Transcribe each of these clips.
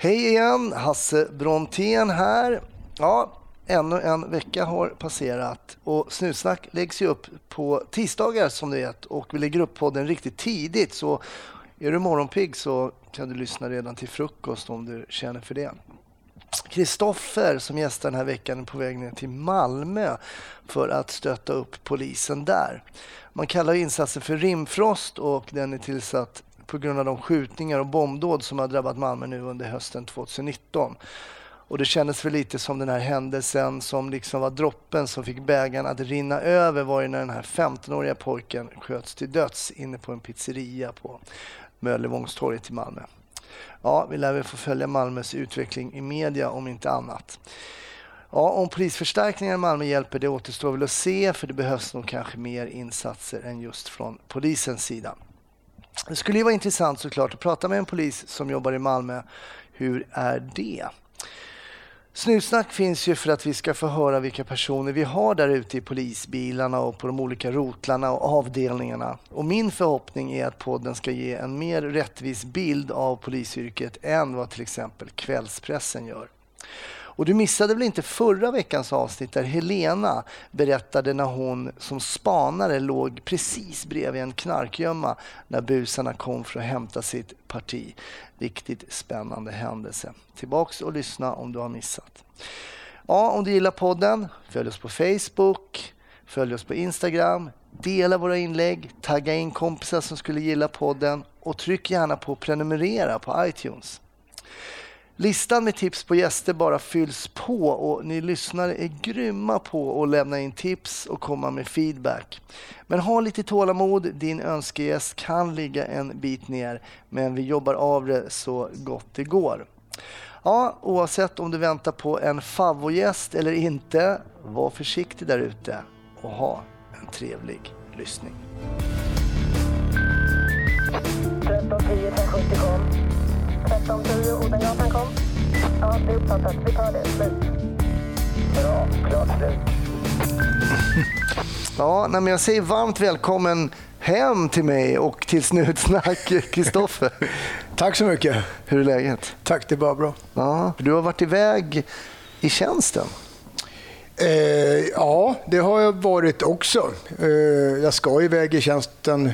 Hej igen, Hasse Brontén här. Ja, ännu en vecka har passerat och Snutsnack läggs ju upp på tisdagar som du vet och vi lägger upp podden riktigt tidigt så är du morgonpigg så kan du lyssna redan till frukost om du känner för det. Kristoffer som gästar den här veckan är på väg ner till Malmö för att stötta upp polisen där. Man kallar insatsen för Rimfrost och den är tillsatt på grund av de skjutningar och bombdåd som har drabbat Malmö nu under hösten 2019. Och det kändes väl lite som den här händelsen som liksom var droppen som fick bägaren att rinna över var ju när den här 15-åriga pojken sköts till döds inne på en pizzeria på Möllevångstorget i Malmö. Ja, vi lär väl få följa Malmös utveckling i media om inte annat. Ja, om polisförstärkningar i Malmö hjälper det återstår väl att se för det behövs nog kanske mer insatser än just från polisens sida. Det skulle ju vara intressant såklart att prata med en polis som jobbar i Malmö. Hur är det? Snusnack finns ju för att vi ska få höra vilka personer vi har där ute i polisbilarna och på de olika rotlarna och avdelningarna. Och min förhoppning är att podden ska ge en mer rättvis bild av polisyrket än vad till exempel kvällspressen gör. Och du missade väl inte förra veckans avsnitt där Helena berättade när hon som spanare låg precis bredvid en knarkgömma när busarna kom för att hämta sitt parti. Riktigt spännande händelse. Tillbaks och lyssna om du har missat. Ja, om du gillar podden, följ oss på Facebook, följ oss på Instagram, dela våra inlägg, tagga in kompisar som skulle gilla podden och tryck gärna på prenumerera på iTunes. Listan med tips på gäster bara fylls på och ni lyssnare är grymma på att lämna in tips och komma med feedback. Men ha lite tålamod, din önskegäst kan ligga en bit ner men vi jobbar av det så gott det går. Ja, oavsett om du väntar på en favvogäst eller inte, var försiktig där ute och ha en trevlig lyssning. 1310 1070 kom. 1310 Odengatan kom. Ja, det är uppfattat. Vi tar det. Slut. Bra. Klart slut. Ja, nej, men jag säger varmt välkommen hem till mig och till Snutsnack, Kristoffer. Tack så mycket. Hur är läget? Tack, det är bara bra. Ja, du har varit iväg i tjänsten. Eh, ja, det har jag varit också. Eh, jag ska iväg i tjänsten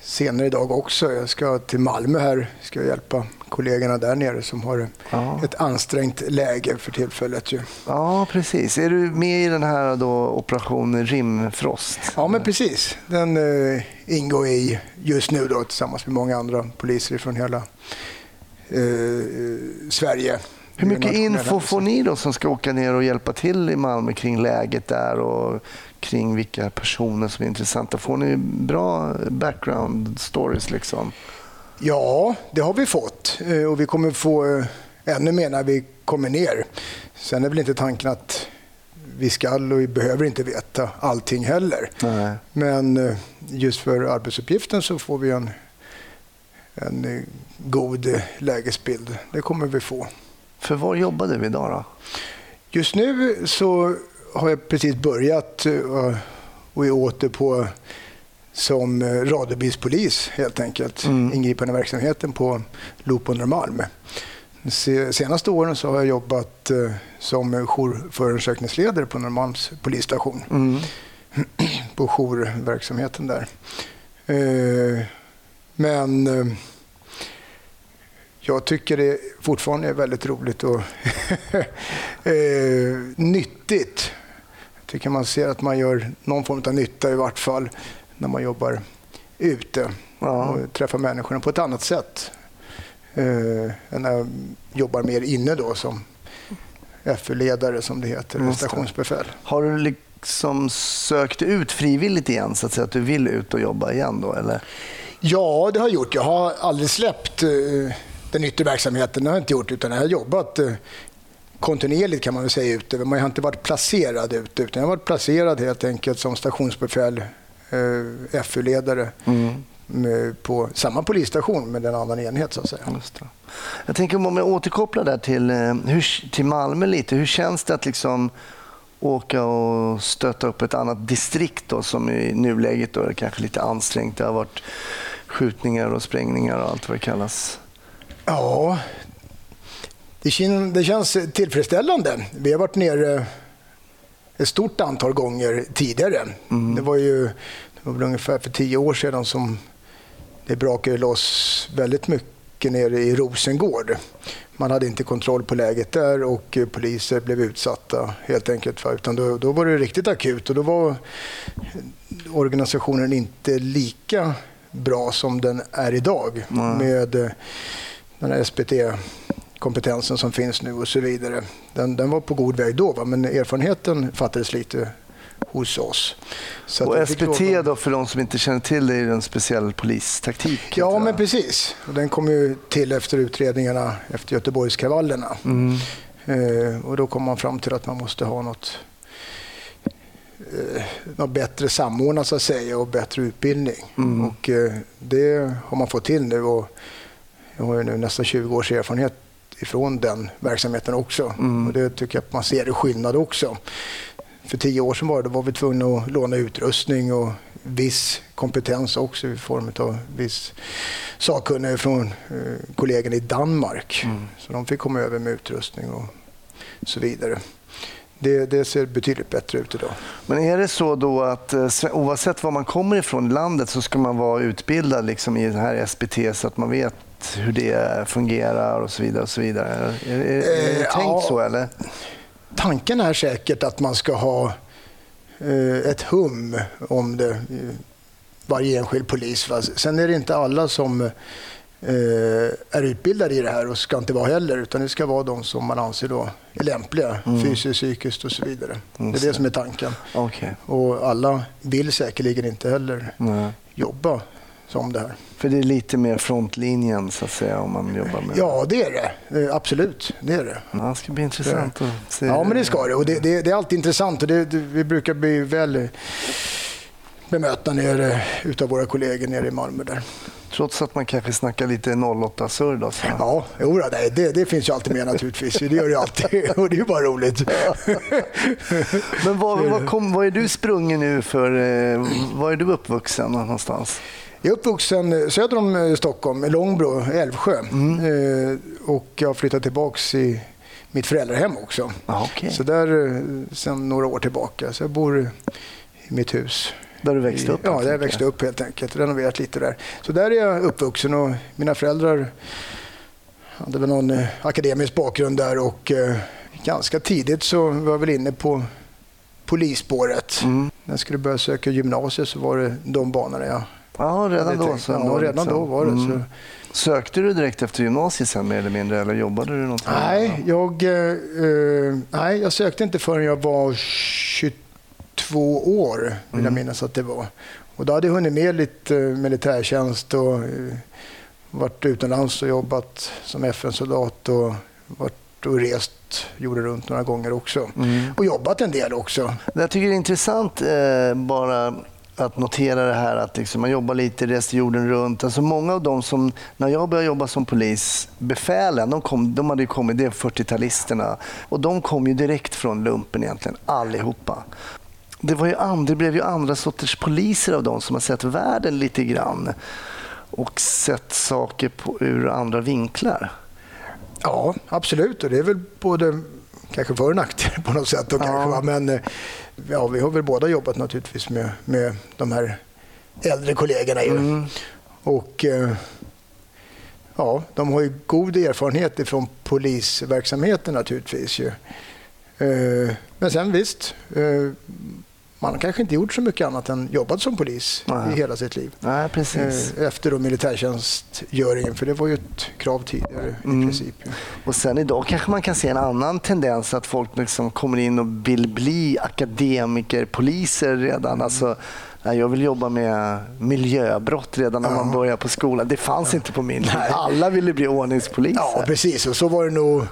senare idag också. Jag ska till Malmö här. ska hjälpa kollegorna där nere som har ja. ett ansträngt läge för tillfället. Ju. Ja, precis. Är du med i den här då, operation Rimfrost? Ja, men precis. Den eh, ingår i just nu då, tillsammans med många andra poliser från hela eh, Sverige. Hur mycket info får ni då som ska åka ner och hjälpa till i Malmö kring läget där och kring vilka personer som är intressanta? Får ni bra background stories? liksom? Ja, det har vi fått eh, och vi kommer få eh, ännu mer när vi kommer ner. Sen är väl inte tanken att vi ska och vi behöver inte veta allting heller. Nej. Men eh, just för arbetsuppgiften så får vi en, en god lägesbild. Det kommer vi få. För var jobbar du idag då? Just nu så har jag precis börjat och är åter på som radiobilspolis helt enkelt. Mm. Ingripande verksamheten på Loop på Norrmalm. De senaste åren så har jag jobbat eh, som jourförundersökningsledare på Norrmalms polisstation. Mm. på jourverksamheten där. Eh, men eh, jag tycker det fortfarande är väldigt roligt och nyttigt. Jag tycker man ser att man gör någon form av nytta i vart fall när man jobbar ute ja. och träffar människorna på ett annat sätt eh, än när jag jobbar mer inne då som FU-ledare som det heter, stationsbefäl. Har du liksom sökt ut frivilligt igen så att, säga, att du vill ut och jobba igen då eller? Ja, det har jag gjort. Jag har aldrig släppt eh, den yttre verksamheten. Det har jag inte gjort utan jag har jobbat eh, kontinuerligt kan man väl säga ute. Man har inte varit placerad ute utan jag har varit placerad helt enkelt som stationsbefäl eh, FU-ledare mm. på samma polisstation med en annan enhet. så att säga. Jag tänker om jag återkopplar där till, eh, hur, till Malmö lite. Hur känns det att liksom åka och stöta upp ett annat distrikt då, som i nuläget då är kanske lite ansträngt. Det har varit skjutningar och sprängningar och allt vad det kallas. Ja, det känns tillfredsställande. Vi har varit nere ett stort antal gånger tidigare. Mm. Det var ju det var ungefär för tio år sedan som det brakade loss väldigt mycket nere i Rosengård. Man hade inte kontroll på läget där och poliser blev utsatta helt enkelt. För, utan då, då var det riktigt akut och då var organisationen inte lika bra som den är idag Nej. med den här SPT-kompetensen som finns nu och så vidare. Den, den var på god väg då, va? men erfarenheten fattades lite hos oss. Så Och SPT då, för de som inte känner till det, är en speciell polistaktik. Ja, men precis. Och den kom ju till efter utredningarna efter Göteborgskravallerna. Mm. Eh, och då kom man fram till att man måste ha något, eh, något bättre samordnat så att säga och bättre utbildning. Mm. Och eh, det har man fått till nu och jag har ju nu nästan 20 års erfarenhet ifrån den verksamheten också. Mm. Och det tycker jag att man ser en skillnad också. För tio år sedan var, det, då var vi tvungna att låna utrustning och viss kompetens också i form av viss sakkunniga från eh, kollegorna i Danmark. Mm. Så de fick komma över med utrustning och så vidare. Det, det ser betydligt bättre ut idag. Men är det så då att eh, oavsett var man kommer ifrån i landet så ska man vara utbildad liksom i det här SPT så att man vet hur det fungerar och så vidare. Och så vidare. Är, är, är det Eh, tänkt ja. så eller? Tanken är säkert att man ska ha eh, ett hum om det, eh, varje enskild polis. Va? Sen är det inte alla som eh, är utbildade i det här och ska inte vara heller, utan det ska vara de som man anser då är lämpliga, fysiskt, psykiskt och så vidare. Det är Just det som är tanken. Okej. Och alla vill säkerligen inte heller Nej. jobba som det här. För det är lite mer frontlinjen så att säga om man jobbar med Ja, det är det. Eh, Absolut, det är det. Ja, det ska bli intressant att se. Ja, men det ska det. Och det, det, det är alltid intressant och det, det, vi brukar bli väl bemötna nere utav våra kollegor nere i Malmö där. Trots att man kanske snackar lite 08-surr då. Så. Ja, jo, nej, det, det finns ju alltid med naturligtvis. Det gör det alltid och det är ju bara roligt. Men var, var, kom, var är du sprungen nu för? Eh, var är du uppvuxen någonstans? Jag är uppvuxen söder om eh, Stockholm, i Långbro, Älvsjö. Eh, och jag har flyttat tillbaks i mitt föräldrahem också. Ah, okej. Så där eh, sedan några år tillbaka. Så jag bor i mitt hus. Där du växte upp? Ja, helt där jag växte upp helt enkelt. Renoverat lite där. Så där är jag uppvuxen och mina föräldrar hade väl någon eh, akademisk bakgrund där och eh, ganska tidigt så var jag väl inne på polisspåret. Mm. När jag skulle börja söka gymnasiet så var det de banorna jag Ja, redan då. Så Ja, redan liksom. då var det. Mm. Så. Sökte du direkt efter gymnasiet sen mer eller mindre eller jobbade du någonting? Nej, jag, eh, eh, nej, jag sökte inte förrän jag var 22 år, vill jag Mm. minnas att det var. Och då hade jag hunnit med lite eh, militärtjänst och eh, varit utomlands och jobbat som FN-soldat och varit och rest jorden runt några gånger också. Mm. Och jobbat en del också. Det jag tycker det är intressant eh, bara att notera det här att liksom man jobbar lite, reser jorden runt. Alltså många av dem som, när jag började jobba som polis, befälen, de, kom, de hade ju kommit, det är 40-talisterna, och de kom ju direkt från lumpen egentligen, allihopa. Det, var ju and, det blev ju andra sorters poliser av dem som har sett världen lite grann och sett saker på, ur andra vinklar. Ja, absolut. Och det är väl både kanske för och nackdel på något sätt. Då, Ja. kanske? Men eh, ja, vi har väl båda jobbat naturligtvis med, med de här äldre kollegorna. Ju. Mm. Och eh, ja, de har ju god erfarenhet ifrån polisverksamheten naturligtvis. Ju. Eh, Men sen visst, eh, man har kanske inte gjort så mycket annat än jobbat som polis Nej. i hela sitt liv. Nej, precis. Eh, Efter då militärtjänstgöringen, för det var ju ett krav tidigare Mm. i princip. Och sen idag kanske man kan se en annan tendens att folk liksom kommer in och vill bli akademiker, poliser redan. Alltså, nej, jag vill jobba med miljöbrott redan när man börjar på skolan. Det fanns inte på min tid. Alla ville bli ordningspoliser. Ja, precis. Och så var det nog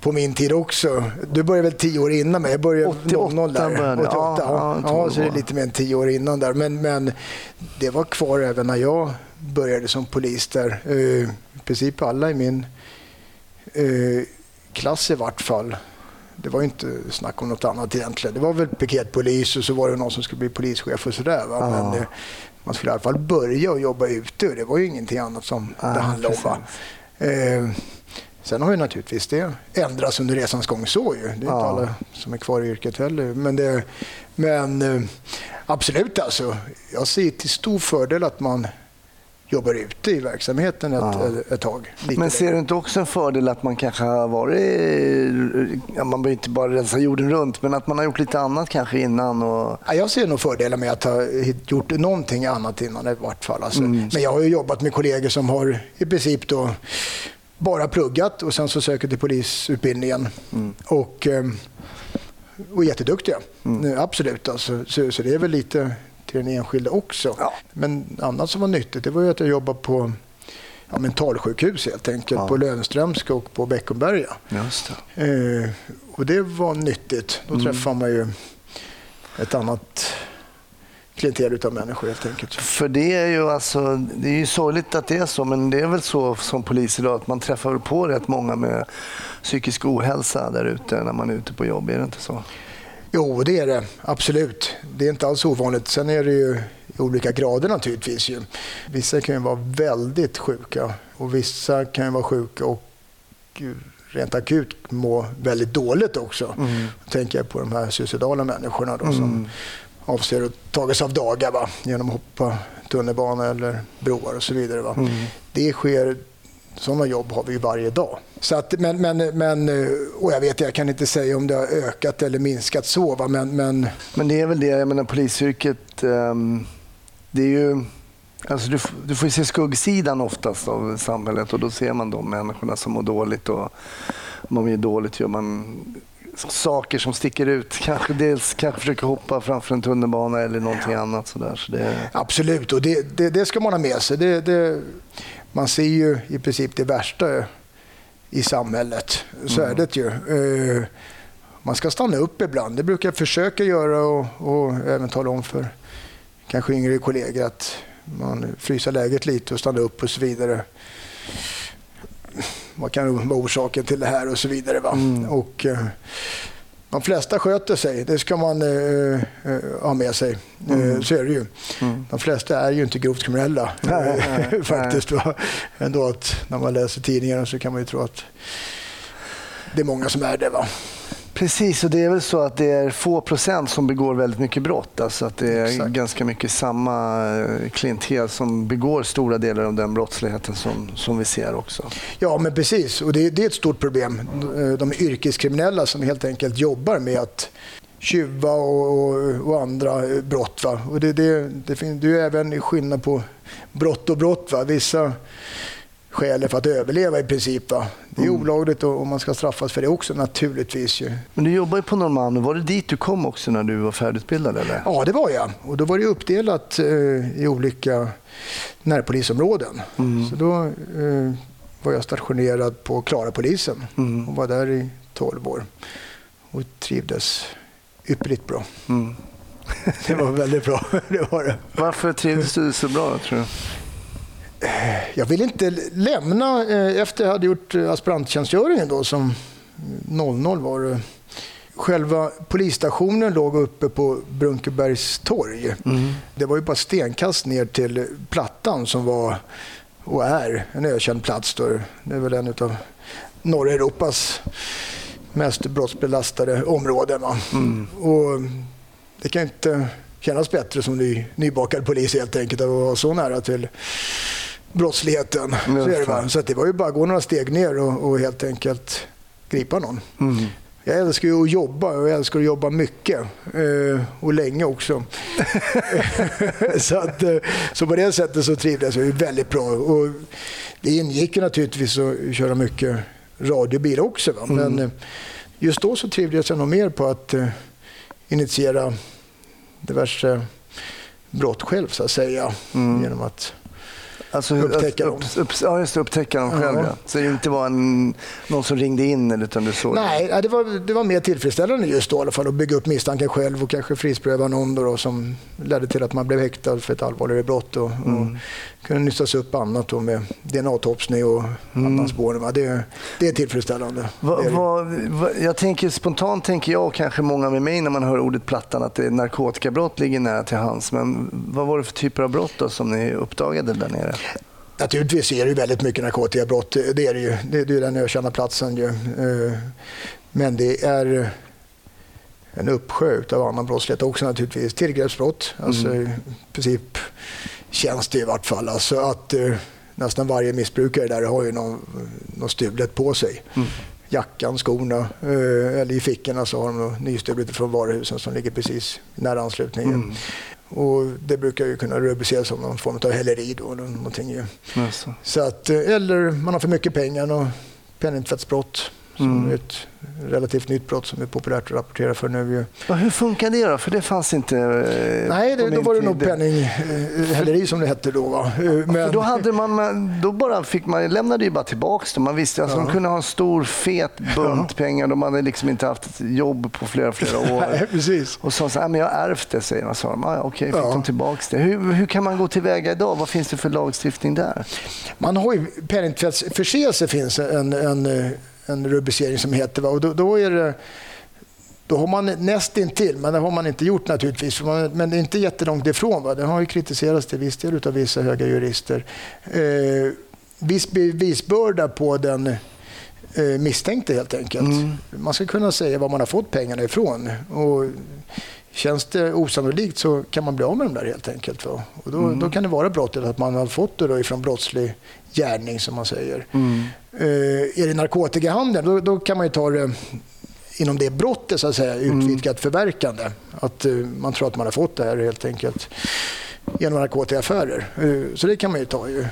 på min tid också. Du började väl tio år innan mig? Jag började 88 00 där. började jag. 88, Ja, ja, ja, så det är lite mer än tio år innan där. Men, men det var kvar även när jag började som polis där. Eh, I princip alla i min eh, klass i vart fall. Det var inte snack om något annat egentligen. Det var väl piketpolis och så var det någon som skulle bli polischef och sådär. Va? Men eh, man skulle i alla fall börja och jobba ute det var ju ingenting annat som det handlade om. Eh, Sen har ju naturligtvis det ändrats under resans gång så ju. Det är inte Ja. alla som är kvar i yrket heller. Men, det, men eh, absolut alltså. Jag ser till stor fördel att man jobbar ute i verksamheten ett, Ja. ett, ett tag. Men ser du inte också en fördel att man kanske har varit, ja, man behöver inte bara rensa jorden runt, men att man har gjort lite annat kanske innan? Och, Ja, jag ser nog fördelar med att ha gjort någonting annat innan i vart fall. Alltså. Mm. Men jag har ju jobbat med kollegor som har i princip då bara pluggat och sen så söker till polisutbildningen. Mm. Och, ehm, och jätteduktiga. Eh, Absolut. Alltså. Så, så det är väl lite till den enskilde också. Ja. Men annat som var nyttigt det var ju att jag jobbade på ja, mentalsjukhus helt enkelt. Ja. På Löwenströmska och på Beckomberga. Det. Eh, och det var nyttigt. Då Mm. träffar man ju ett annat klientel utav människor helt enkelt. För det är ju alltså, det är ju sorgligt att det är så, men det är väl så som polis idag att man träffar på rätt många med psykisk ohälsa där ute när man är ute på jobb, är det inte så? Jo, det är det. Absolut. Det är inte alls ovanligt. Sen är det ju i olika grader naturligtvis. Ju. Vissa kan ju vara väldigt sjuka och vissa kan ju vara sjuka och rent akut må väldigt dåligt också. Mm. Då tänker jag på de här suicidala människorna då, som Mm. Avser att tagas av dagar va? genom att hoppa tunnelbana eller broar och så vidare. Va? Mm. Det sker, sådana jobb har vi varje dag. Så att, men, men, men, och jag vet, jag kan inte säga om det har ökat eller minskat så, va? Men, men Men det är väl det, jag menar polisyrket, ehm, det är ju... Alltså du, du får se skuggsidan oftast av samhället och då ser man de människorna som mår dåligt och om de är dåligt gör man saker som sticker ut. Kanske dels kanske försöker hoppa framför en tunnelbana eller någonting annat sådär. Så det, absolut, och det, det, det ska man ha med sig. Det, man ser ju i princip det värsta i samhället. Så är det ju. Eh, Man ska stanna upp ibland. Det brukar jag försöka göra och, och även tala om för kanske yngre kollegor att man fryser läget lite och stannar upp och så vidare. Vad kan vara orsaken till det här och så vidare. Va? Mm. Och, eh, de flesta sköter sig, det ska man eh, eh, ha med sig. Eh, så är det ju. Mm. De flesta är ju inte grovt kriminella Nej, nej, nej. faktiskt. Va? Ändå att när man läser tidningarna så kan man ju tro att det är många som är det. Va? Precis, och det är väl så att det är få procent som begår väldigt mycket brott. Alltså att det är Exakt. ganska mycket samma eh, klientel som begår stora delar av den brottsligheten som, som vi ser också. Ja, men precis. Och det, det är ett stort problem. Eh, De yrkeskriminella som helt enkelt jobbar med att tjuva och, och, andra eh, brott. Va? Och det, det, det, fin- det är även skillnad på brott och brott. Va? Vissa skäl är för att överleva i princip. Va? Det är olagligt och, man ska straffas för det också naturligtvis. Ju. Men du jobbar ju på Norrmalm. Var det dit du kom också när du var färdigutbildad? Eller? Ja, det var jag. Och då var det uppdelat eh, i olika närpolisområden. Så då eh, var jag stationerad på Klarapolisen Mm. och var där i 12 år och trivdes ypperligt bra. Mm. Det var väldigt bra. Det var det. Varför trivdes du så bra tror du? Jag ville inte lämna eh, efter jag hade gjort eh, aspiranttjänstgöringen då som 00 var det. Själva polisstationen låg uppe på Brunkebergs torg. Det var ju bara stenkast ner till Plattan som var och är en ökänd plats. Då. Det är väl en av norra Europas mest brottsbelastade områden. Va? Och det kan inte kännas bättre som ny, nybakad polis helt enkelt att vara så nära till brottsligheten. Så, det, va? så det var ju bara att gå några steg ner och, och helt enkelt gripa någon. Mm. Jag älskar ju att jobba och jag älskar att jobba mycket eh, och länge också. så, att, eh, så på det sättet så trivdes jag väldigt bra. Och det ingick ju naturligtvis att köra mycket radiobil också. Va? Men eh, just då så trivdes jag nog mer på att eh, initiera diverse brott själv så att säga. Genom att Alltså, Upptäcka upp, upp, ja, just det, upptäcka dem själv. Ja. Ja. Så det inte var en, någon som ringde in eller utan du såg Nej, nej, det var, det var mer tillfredsställande just då i alla fall att bygga upp misstanken själv och kanske frihetsberöva någon då, då, som ledde till att man blev häktad för ett allvarligare brott och, och kunde nystas upp annat då med DNA-topsning och annan spårning. Det, det är tillfredsställande. Va, va, va, jag tänker, spontant tänker jag och kanske många med mig när man hör ordet Plattan att det är narkotikabrott ligger nära till hands. Men vad var det för typer av brott då som ni uppdagade där nere? Naturligtvis är det väldigt mycket narkotikabrott. Det är det ju. Det, det är den ökända platsen ju. Eh, men det är en uppsjö av annan brottslighet också naturligtvis. Tillgreppsbrott. Alltså, mm. I princip känns det i vart fall. Alltså att uh, nästan varje missbrukare där har ju någon, något stulet på sig. Mm. Jackan, skorna uh, eller i fickorna så har de nystulet från varuhusen som ligger precis nära anslutningen. Mm. Och det brukar ju kunna rubriceras som någon form av häleri. Då, någonting ju. Så att, eh, eller man har för mycket pengar, och penningtvättsbrott som mm. är ett relativt nytt brott som är populärt att rapportera för nu. Ja, hur funkar det då? För det fanns inte eh, Nej, det, då var det tid. nog penninghäleri som det hette då. Va? Eh, men... då, hade man, då bara fick man, lämnade ju bara tillbaka det. Man visste alltså, ja. de kunde ha en stor fet bunt pengar. De hade liksom inte haft ett jobb på flera, flera år. Nej, precis. Och så sa men jag har ärvt det, säger man. Så, ah, Okej, fick ja. de tillbaka det. Hur, hur kan man gå tillväga idag? Vad finns det för lagstiftning där? Man har ju penningtvättsförseelse finns en, en eh, en rubricering som heter. Och då, då, är det, då har man nästintill, men det har man inte gjort naturligtvis. Men det är inte jättelångt ifrån. Va? Det har ju kritiserats till viss del av vissa höga jurister. Eh, viss bevisbörda på den eh, misstänkte helt enkelt. Mm. Man ska kunna säga var man har fått pengarna ifrån. Och Känns det osannolikt så kan man bli av med dem där helt enkelt. Va? Och då, mm. då kan det vara brottet att man har fått det då ifrån brottslig gärning som man säger. Mm. Uh, är det narkotikahandeln då, då, kan man ju ta det inom det brottet så att säga, mm. utvidgat mm. förverkande. Att uh, man tror att man har fått det här helt enkelt genom narkotikaaffärer. Uh, så det kan man ju ta ju.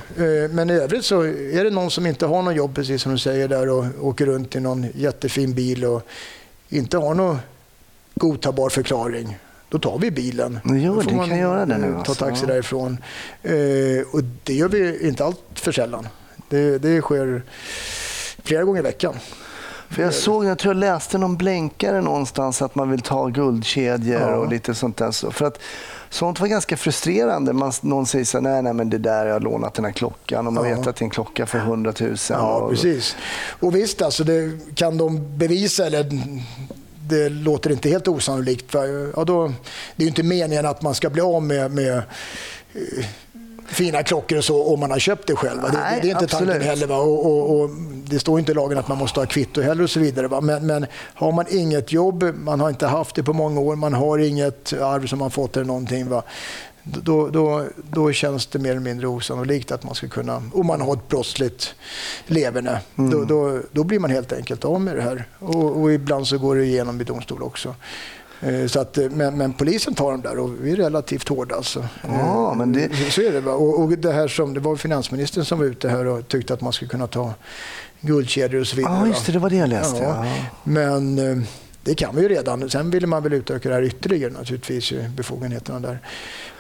Men i övrigt så är det någon som inte har något jobb precis som du säger där och åker runt i någon jättefin bil och inte har något godtagbar förklaring, då tar vi bilen. Jo, då får man kan göra det nu. Ta taxi alltså. därifrån. Eh, och det gör vi inte allt för sällan. Det, det sker flera gånger i veckan. För jag såg, jag tror jag läste någon blänkare någonstans att man vill ta guldkedjor ja. och lite sånt där. För att sånt var ganska frustrerande. Man, någon säger så nej, nej, men det där, jag har lånat den här klockan och man ja. vet att det är en klocka för 100 000. Ja, och, precis. Och visst, alltså, det, kan de bevisa eller det låter inte helt osannolikt. För, ja, då, det är ju inte meningen att man ska bli av med, med eh, fina klockor och så om man har köpt det själv. Det, Nej, det, är inte absolut. tanken heller. Och, och, och, det står inte i lagen att man måste ha kvitto heller och så vidare. Va? Men, men, har man inget jobb, man har inte haft det på många år, man har inget arv som man fått eller någonting. Va? Då, då, då känns det mer eller mindre osannolikt att man ska kunna, om man har ett brottsligt leverne, mm. då, då, då, blir man helt enkelt av med det här. Och, och ibland så går det igenom i domstol också. Eh, så att, eh, men, men, polisen tar dem där och vi är relativt hårda. Alltså. Ja, men det... Så, är det. Och, och, det, här som, det var finansministern som var ute här och tyckte att man skulle kunna ta guldkedjor och så vidare. Ja, just det. Det var det jag läste. Ja. Ja. Men eh, det kan vi ju redan. Sen ville man väl utöka det här ytterligare naturligtvis, befogenheterna där.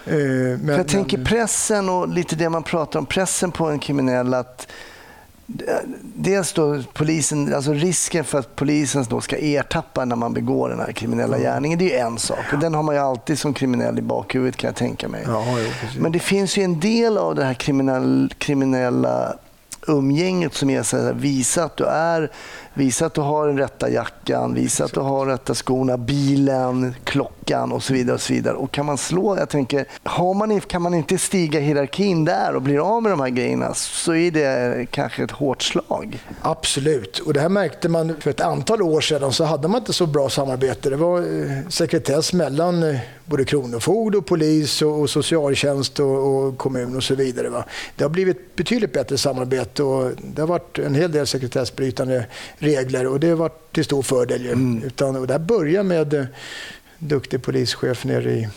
Eh, men, jag tänker pressen och lite det man pratar om, pressen på en kriminell att Dels då polisen, alltså risken för att polisen då ska ertappa när man begår den här kriminella gärningen, det är en sak. Och den har man ju alltid som kriminell i bakhuvudet kan jag tänka mig. Ja, jo, Men det finns ju en del av det här kriminell, kriminella umgänget som är så här, visa att du är Visa att du har den rätta jackan, visa att du har de rätta skorna, bilen, klockan och så vidare. Och så vidare. Och kan man slå, jag tänker, har man, kan man inte stiga hierarkin där och bli av med de här grejerna så är det kanske ett hårt slag. Absolut, och det här märkte man för ett antal år sedan så hade man inte så bra samarbete. Det var eh, sekretess mellan eh, både kronofogd och polis och, socialtjänst och, och kommun och så vidare. Va? Det har blivit betydligt bättre samarbete och det har varit en hel del sekretessbrytande regler och det varit till stor fördel. Mm. Utan, och det här börjar med eh, duktig polischef nere i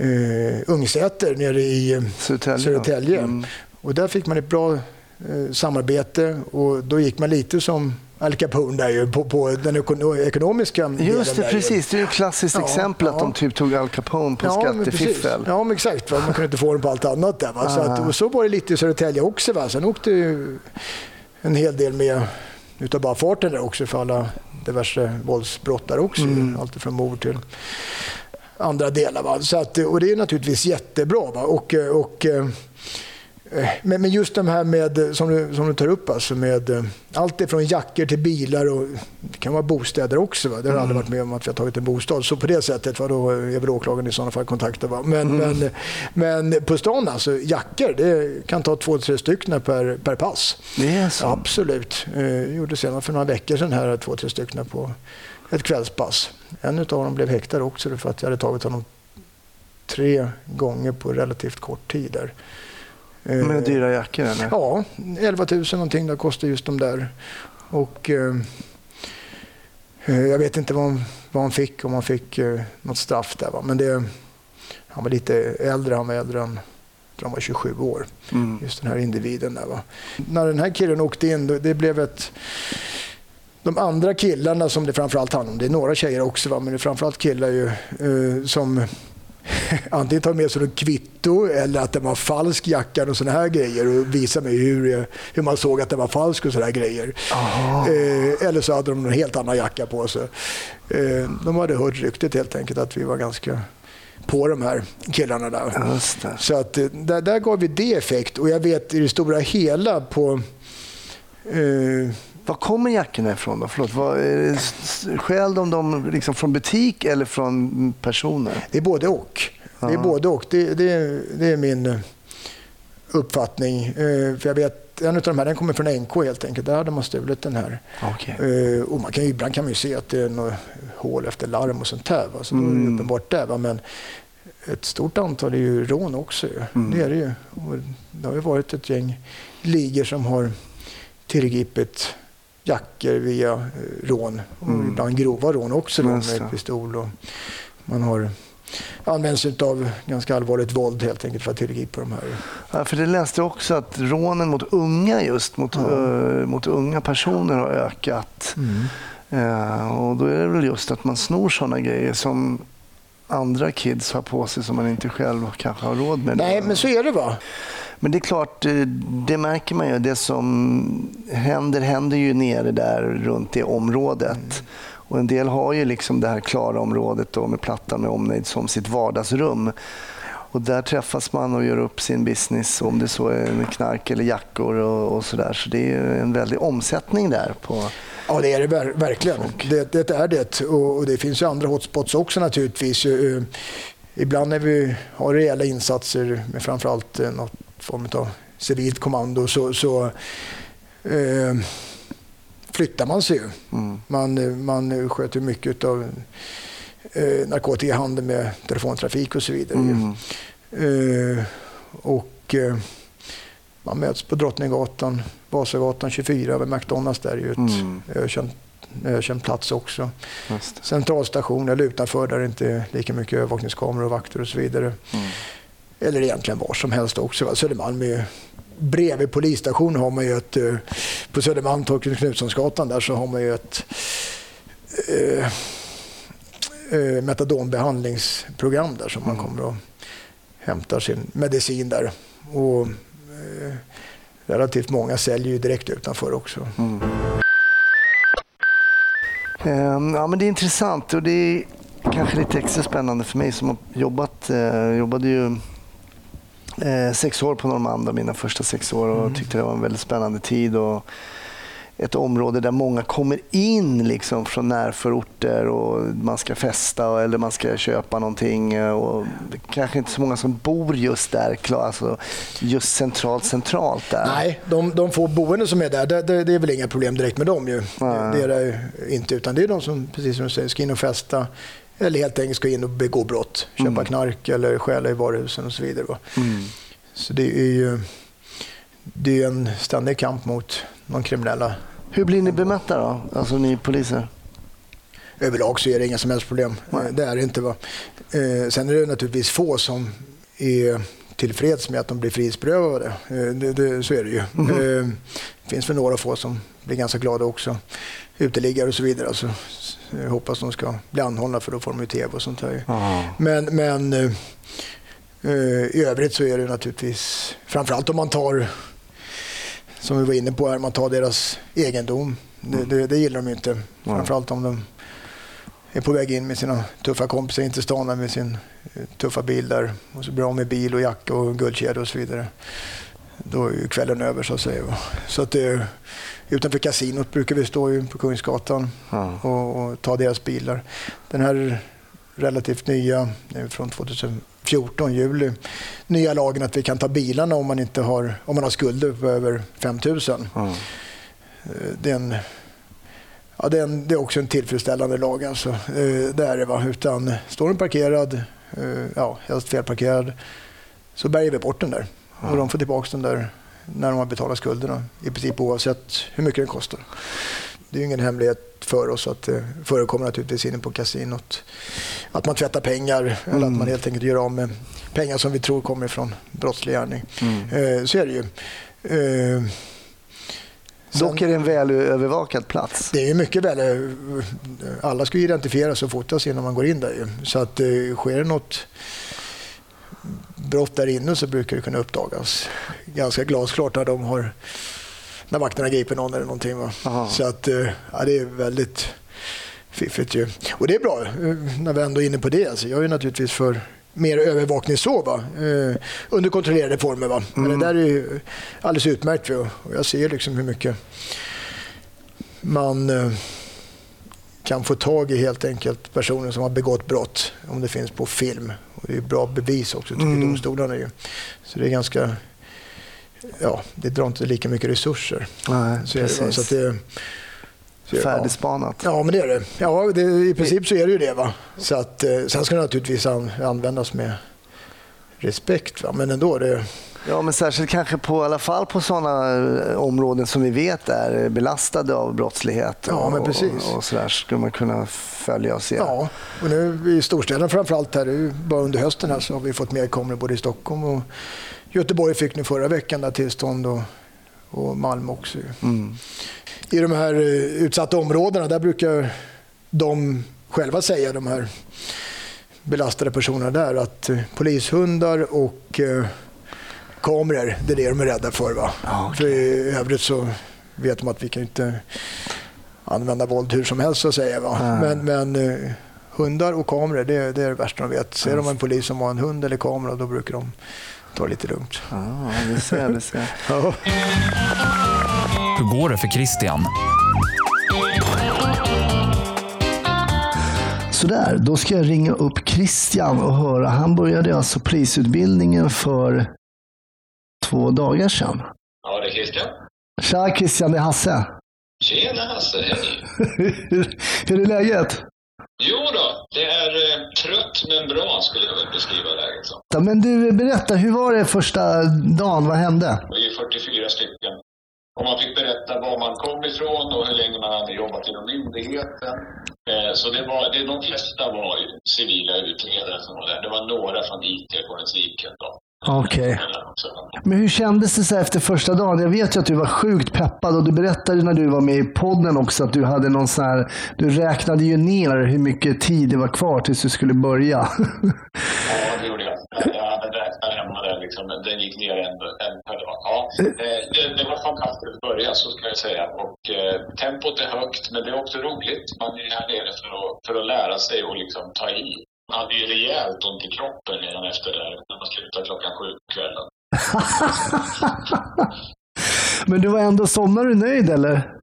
uh, Ungsäter nere i uh, Södertälje. Södertälje. Mm. Och där fick man ett bra uh, samarbete och då gick man lite som Al Capone där ju, på, på den ekonomiska Just det, precis. Det är ett klassiskt ja, exempel att de typ tog Al Capone på ja, skattefiffel. Men ja, men exakt. Va? Man kunde inte få den på allt annat där. Va? Så, att, och så var det lite i Södertälje också. Va? Sen åkte en hel del med utav bara farten där också för alla diverse våldsbrott där också. Mm. Allt från mord till andra delar. Va? Så att, och det är naturligtvis jättebra. Va? Och, och, Eh, men, men just de här med, eh, som du, som du tar upp, alltså med eh, allt ifrån jackor till bilar och det kan vara bostäder också. Va? Det har mm. aldrig varit med om att vi har tagit en bostad. Så på det sättet var då är väl åklagaren i sådana fall kontaktad. Va? Men, mm. men, men på stan, alltså jackor, det kan ta två, tre stycken per, per pass. Det är så? Absolut. Jag gjorde senast för några veckor sedan här två, tre stycken på ett kvällspass. En av dem blev häktad också för att jag hade tagit honom tre gånger på relativt kort tid. Där. Med eh, dyra jackor? Eller? Ja, 11 000 någonting det kostar just de där. Och, eh, eh, jag vet inte vad han, vad han fick, om han fick eh, något straff där. Va? Men det, han var lite äldre, han var äldre än han var 27 år. Mm. Just den här individen. Där, va? När den här killen åkte in, det blev ett de andra killarna som det framförallt handlar om, det är några tjejer också, va? men det är framförallt killar ju, eh, som antingen tar med sig något kvitto eller att det var falsk jacka och såna här grejer och visa mig hur, hur man såg att det var falsk och såna här grejer. Eh, eller så hade de en helt annan jacka på sig. Eh, de hade hört ryktet helt enkelt att vi var ganska på de här killarna där. Så att, eh, där, där gav vi det effekt och jag vet i det stora hela på eh, var kommer jackorna ifrån? Då? Förlåt, var, stjäl de dem liksom från butik eller från personer? Det är både och. Det är både och. Det, det, det är min eh, uppfattning. Eh, för jag vet, en av de här den kommer från NK helt enkelt. Där hade man stulit den här. Okay. Eh, och man kan, ibland kan man ju se att det är något hål efter larm och sånt där. Va? Så mm. då är det mm. uppenbart där. Va? Men ett stort antal är ju rån också. Mm. Det är det ju. Och det har ju varit ett gäng ligor som har tillgripit jackor via rån. Och mm. ibland grova rån också då, med pistol. Och man har använt sig av ganska allvarligt våld helt enkelt för att tillgripa de här. Ja, för det läste jag också att rånen mot unga just, mot, ja. uh, mot unga personer har ökat. Mm. Uh, och då är det väl just att man snor sådana grejer som andra kids har på sig som man inte själv kanske har råd med. Nej, men så är det va. Men det är klart, eh, det märker man ju. Det som händer, händer ju nere där runt det området. Mm. Och en del har ju liksom det här klara området då med plattan med omnejd som sitt vardagsrum. Och där träffas man och gör upp sin business, om det så är med knark eller jackor och, och sådär. Så det är en väldig omsättning där. på Ja, det är det ver verkligen. Det, det, är det. Och, och, det finns ju andra hotspots också naturligtvis. Uh, ibland när vi har rejäla insatser med framförallt uh, något form av civilt kommando så, så eh, flyttar man sig ju. Mm. Man, man sköter mycket av eh, narkotikahandel med telefontrafik och så vidare. Mm. Eh, och eh, man möts på Drottninggatan, Vasagatan 24 vid McDonalds. Där är ju ett mm. ökänt, ökänd plats också. Centralstation eller utanför där det inte är lika mycket övervakningskameror och vakter och så vidare. Mm. Eller egentligen var som helst också. Södermalm är bredvid polisstationen har man ju ett, eh, på Södermalm, Torkel Knutssonsgatan där så har man ju ett eh, eh, metadonbehandlingsprogram där som mm. man kommer och hämtar sin medicin där. Och eh, relativt många säljer ju direkt utanför också. Mm. Um, ja, men det är intressant och det är kanske lite extra spännande för mig som har jobbat, eh, jobbade ju eh, sex år på Normanda, mina första sex år och mm. tyckte det var en väldigt spännande tid. Och ett område där många kommer in liksom från närförorter och man ska festa eller man ska köpa någonting. Och det kanske inte så många som bor just där, alltså just centralt centralt där. Nej, de, de få boende som är där, det, det, är väl inga problem direkt med dem. Ju. Det är det inte, utan det är de som, precis som du säger, ska in och festa, eller helt enkelt ska in och begå brott. Köpa mm. knark eller stjäla i varuhusen och så vidare. Mm. Så det är ju det är en ständig kamp mot de kriminella. Hur blir ni bemötta då, alltså ni poliser? Överlag så är det inga som helst problem. Nej. Det är det inte. Va? Eh, sen är det naturligtvis få som är tillfreds med att de blir frihetsberövade. Eh, det, det, så är det ju. Mm. Det finns väl några få som blir ganska glada också. Uteliggare och så vidare. Alltså, jag hoppas de ska bli anhållna för då får de ju tv och sånt där. Mm. Men, men uh, i övrigt så är det naturligtvis, framförallt om man tar, som vi var inne på här, man tar deras egendom. Det, mm. det, det gillar de inte. Framförallt om de är på väg in med sina tuffa kompisar in till stan med sin tuffa bil där. Och så blir de med bil och jacka och guldkedja och så vidare. då är ju kvällen över så att säga. Så att det, utanför kasinot brukar vi stå ju på Kungsgatan Ja. och, och ta deras bilar. Den här relativt nya, från 2014, juli, nya lagen att vi kan ta bilarna om man, inte har, om man har skulder på över 5 000. Ja. Eh, Det är, en, ja, det, är en, det är också en tillfredsställande lag. Alltså. Eh, Det är det. Va? Utan står den parkerad, eh, ja, helst felparkerad, så bärgar vi bort den där. Och de får tillbaka den där när de har betalat skulderna. I princip oavsett hur mycket den kostar. Det är ju ingen hemlighet för oss att det förekommer naturligtvis inne på kasinot. Att man tvättar pengar eller att man helt enkelt gör av med pengar som vi tror kommer från brottslig gärning. Eh, Så är det ju. Eh, sen- Dock är det en väl övervakad plats. det är ju mycket väl. eh, Alla ska identifieras och fotas innan man går in där. Så att sker det något brott där inne så brukar det kunna uppdagas. Ganska glasklart när de har när vakterna griper någon eller någonting. Va? Aha. Så att eh, ja, det är väldigt fiffigt ju. Och det är bra eh, när vi ändå är inne på det. Alltså, jag är naturligtvis för mer övervakning så, va? Eh, under kontrollerade former. Va? Men det där är ju alldeles utmärkt. Va? Och jag ser liksom hur mycket man eh, kan få tag i helt enkelt personer som har begått brott om det finns på film. Och det är bra bevis också tycker domstolarna. Ju. Så det är ganska... Ja, det drar inte lika mycket resurser. Nej, Så precis. så att det, så, ja. Färdigspanat. Ja, men det är det. Ja, det, I princip så är det ju det. Va? Så att, eh, sen ska det naturligtvis an, användas med respekt. Va? Men ändå, det, Ja, men särskilt kanske på i alla fall på sådana områden som vi vet är belastade av brottslighet. Ja, men och, precis. Och, och sådär skulle man kunna följa och se. Ja, och nu i storstäderna framförallt här, bara under hösten här så har vi fått mer kameror både i Stockholm och Göteborg fick nu förra veckan där tillstånd och, och Malmö också. Mm. I de här eh, utsatta områdena där brukar de själva säga, de här belastade personerna där, att eh, polishundar och eh, kameror, det är det de är rädda för. Va? Ja, För i övrigt så vet de att vi kan inte använda våld hur som helst så att säga. Va? Nej. Men, men eh, hundar och kameror, det, det är det värsta de vet. Ser de en polis som har en hund eller kamera, då brukar de ta det lite lugnt. Ja, det ser, det ser. Ja. Hur går det för Christian? Sådär, då ska jag ringa upp Christian och höra. Han började alltså polisutbildningen för två dagar sedan. Ja, det är Christian. Tja Christian, det är Hasse. Tjena Hasse, hej. hur, hur är läget? Jo då, det är eh, trött men bra skulle jag väl beskriva läget som. Ja, Men du, berätta, hur var det första dagen? Vad hände? Vi är 44 stycken. Och man fick berätta var man kom ifrån och hur länge man hade jobbat inom myndigheten. Eh, Så det var, det, de flesta var ju civila utredare som var där. Det var några från IT-forensiken då. Okej. Okay. Men hur kändes det så här efter första dagen? Jag vet ju att du var sjukt peppad och du berättade när du var med i podden också att du hade någon sån här, du räknade ju ner hur mycket tid det var kvar tills du skulle börja. Ja, det gjorde jag. Jag hade räknat hemma där liksom, men den gick ner en, en per dag. Ja, eh, det, det var fantastiskt att börja, så ska jag säga. Och eh, tempot är högt, men det är också roligt. Man är här nere för att, för att lära sig och liksom ta i. Man hade ju rejält ont i kroppen redan efter det när man slutade klockan sju på kvällen. Men du var ändå, somnade du nöjd eller?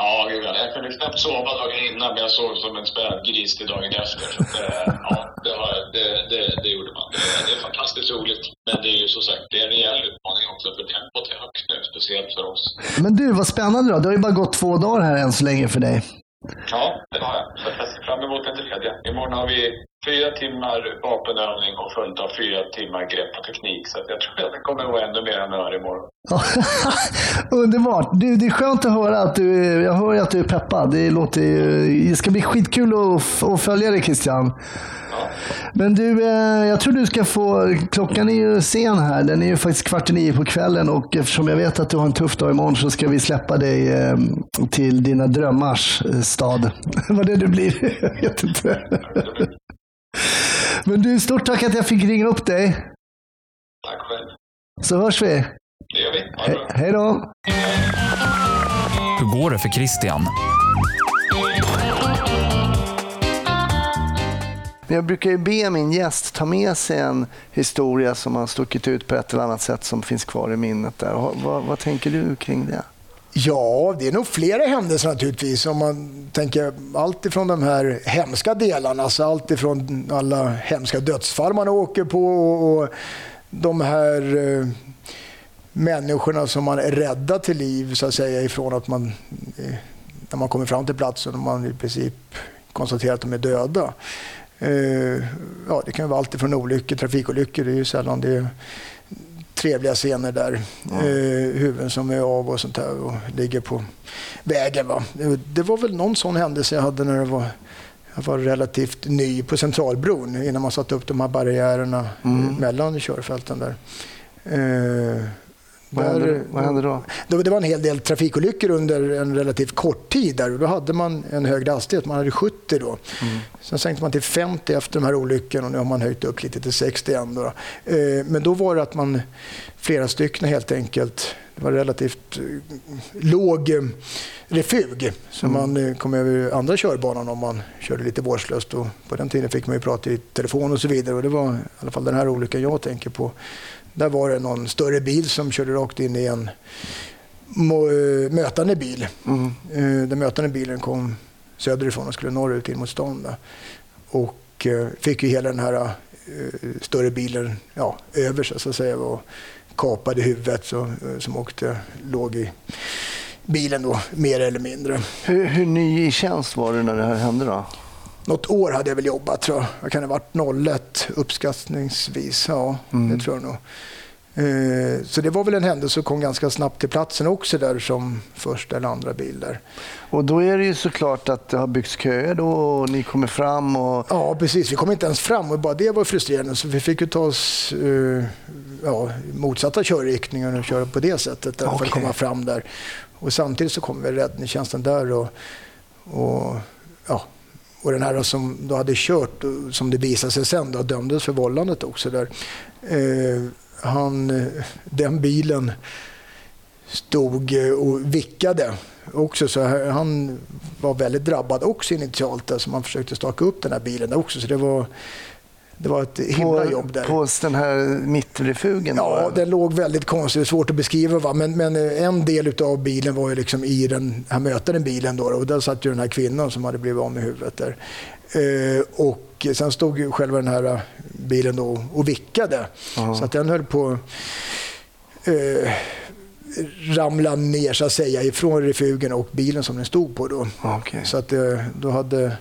Ja, gud, jag kunde knappt sova dagen innan, men jag sov som en spädgris till dagen efter. Så att, eh, ja, det, har, det, det, det gjorde man. Det, det är fantastiskt roligt. Men det är ju som sagt, det är en rejäl utmaning också, för tempot är högt nu, speciellt för oss. Men du, vad spännande då. Det har ju bara gått två dagar här än så länge för dig. Ja, det har jag. Så jag ser fram emot den tredje. Imorgon har vi fyra timmar vapenövning och följt av fyra timmar grepp och teknik. Så att jag tror att det kommer vara ännu mer än öre imorgon. Underbart. Du, det är skönt att höra att du, jag hör att du är peppad. Det, låter, det ska bli skitkul att, att följa dig Christian. Ja. Men du, eh, jag tror du ska få, klockan är ju sen här. Den är ju faktiskt kvart i nio på kvällen och eftersom jag vet att du har en tuff dag imorgon så ska vi släppa dig eh, till dina drömmars eh, stad. Vad det nu blir, jag vet inte. Men du, stort tack att jag fick ringa upp dig. Tack själv. Så hörs vi. Det gör vi. He- hej då. Hur går det för Christian? Men jag brukar ju be min gäst ta med sig en historia som har stuckit ut på ett eller annat sätt som finns kvar i minnet. Där. Vad, vad tänker du kring det? Ja, det är nog flera händelser naturligtvis. Om man tänker allt ifrån de här hemska delarna, alltså allt ifrån alla hemska dödsfall man åker på och, och de här eh, människorna som man är rädda till liv så att säga ifrån att man, eh, när man kommer fram till platsen och man i princip konstaterar att de är döda. Eh, ja, det kan vara allt ifrån olyckor, trafikolyckor, det är ju sällan det är trevliga scener där. Eh, huvuden som är av och sånt där och ligger på vägen. Va? Det, det var väl någon sån händelse jag hade när det var, jag var relativt ny på Centralbron innan man satte upp de här barriärerna eh, mellan körfälten där. Eh, Vad händer, vad händer då? då, det var en hel del trafikolyckor under en relativt kort tid. Där. Då hade man en högre hastighet, man hade 70 då. Sen sänkte man till 50 efter de här olyckorna och nu har man höjt upp lite till 60 igen. Då. Eh, Men då var det att man, flera stycken helt enkelt, det var relativt eh, låg eh, refug. Så man eh, kom över andra körbanan om man körde lite vårdslöst. Och på den tiden fick man ju prata i telefon och så vidare. Och det var i alla fall den här olyckan jag tänker på. Där var det någon större bil som körde rakt in i en eh, mötande bil. Eh, Den mötande bilen kom söderifrån och skulle norrut in mot stan. Där. Och eh, fick ju hela den här större bilen ja, över sig så att säga och kapade huvudet så, som åkte, låg i bilen då, mer eller mindre. Hur, hur ny i tjänst var du när det här hände? då? Något år hade jag väl jobbat tror jag. Jag kan ha varit 01 uppskattningsvis. Ja, det tror jag nog. Eh, Så det var väl en händelse som kom ganska snabbt till platsen också där som första eller andra bil där. Och då är det ju såklart att det har byggts köer då och ni kommer fram och Ja, precis. Vi kom inte ens fram och bara det var frustrerande. Så vi fick ju ta oss eh, ja, motsatta körriktningen och köra på det sättet där för Okej. att komma fram där. Och samtidigt så kom väl räddningstjänsten där och, och, och den här som då hade kört, som det visade sig sen, då, dömdes för vållandet också där. Eh, han, eh, den bilen stod eh, och vickade också. Så han var väldigt drabbad också initialt. Alltså man försökte staka upp den här bilen också. Så det var, det var ett himla på, jobb där. på den här mittrefugen? Ja, då? den låg väldigt konstigt. Det är svårt att beskriva. Va? Men, men eh, en del av bilen var ju liksom i den här mötande bilen. Då, och där satt ju den här kvinnan som hade blivit av med huvudet. Där. Eh, och sen stod ju själva den här eh, bilen då och vickade. Så att den höll på eh, ramla ner så att säga ifrån refugen och bilen som den stod på. Då. Okej. Så att eh, då hade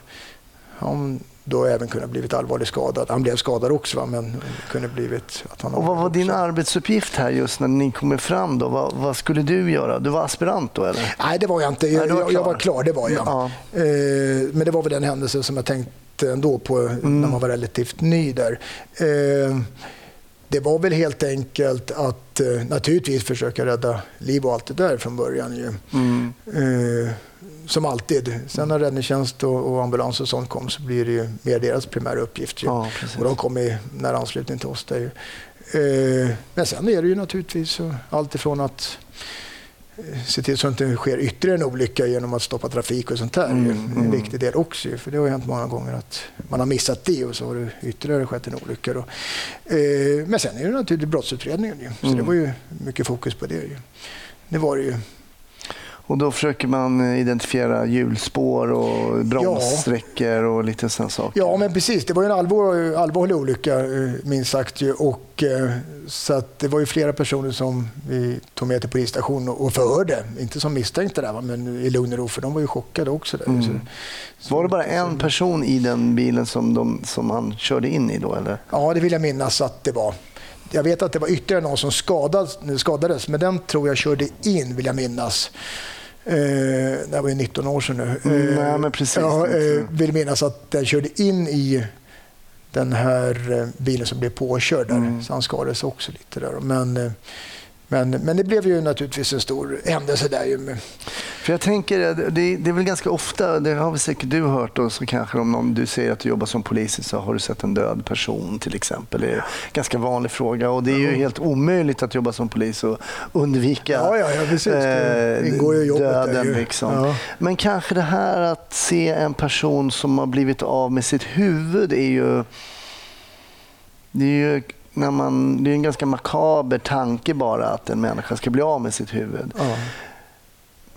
han då även kunnat blivit allvarligt skadad. Han blev skadad också va? men kunde blivit att han Och vad var din också. arbetsuppgift här just när ni kommer fram? Då? Vad, vad skulle du göra? Du var aspirant då eller? Nej, det var jag inte. Nej, Jag, du var jag, jag var klar, det var jag. Ja. Eh, men det var väl den händelse som jag tänkte ändå på Mm. när man var relativt ny där. Eh, det var väl helt enkelt att eh, naturligtvis försöka rädda liv och allt det där från början. Ju. Mm. Eh, som alltid. Sen när räddningstjänst och, och ambulans och sånt kom så blir det ju mer deras primära uppgift. Ja, och de kom i nära anslutning till oss. Där ju. Eh, men sen är det ju naturligtvis allt ifrån att se till så att det inte sker ytterligare en olycka genom att stoppa trafik och sånt där. Mm, ju. En viktig del också. För det har hänt många gånger att man har missat det och så har det ytterligare skett en olycka. Då. Eh, men sen är det naturligtvis brottsutredningen. Ju. Så Mm. det var ju mycket fokus på det. Ju. Det var det ju. Och då försöker man identifiera hjulspår och bromssträckor och lite sådana saker? Ja, men precis. Det var ju en allvar, allvarlig olycka, eh, minst sagt. ju. Och, eh, så det var ju flera personer som vi tog med till polisstationen och förhörde. Inte som misstänkta, där, men i lugn och ro, för de var ju chockade också. Där. Så, Så var det bara en person i den bilen som, de, som han körde in i då eller? ja, det vill jag minnas att det var. Jag vet att det var ytterligare någon som skadades, skadades men den tror jag körde in, vill jag minnas. Eh, det var ju 19 år sedan nu. Mm, Eh, nej, men precis. Jag eh, vill minnas att den körde in i den här eh, bilen som blev påkörd där. Mm. Så han skadades också lite där. Men, eh, men, men det blev ju naturligtvis en stor händelse där. Ju För jag tänker, det, det är väl ganska ofta, det har väl säkert du hört, och så kanske om någon, du säger att du jobbar som polis, så har du sett en död person till exempel. Det är en ganska vanlig fråga och det är ju helt omöjligt att jobba som polis och undvika Ja, ja, ja, precis. Det eh, ingår ju jobbet döden. där ju. Liksom. Ja. Men kanske det här att se en person som har blivit av med sitt huvud är ju... Det är ju när man, det är en ganska makaber tanke bara att en människa ska bli av med sitt huvud. Ja.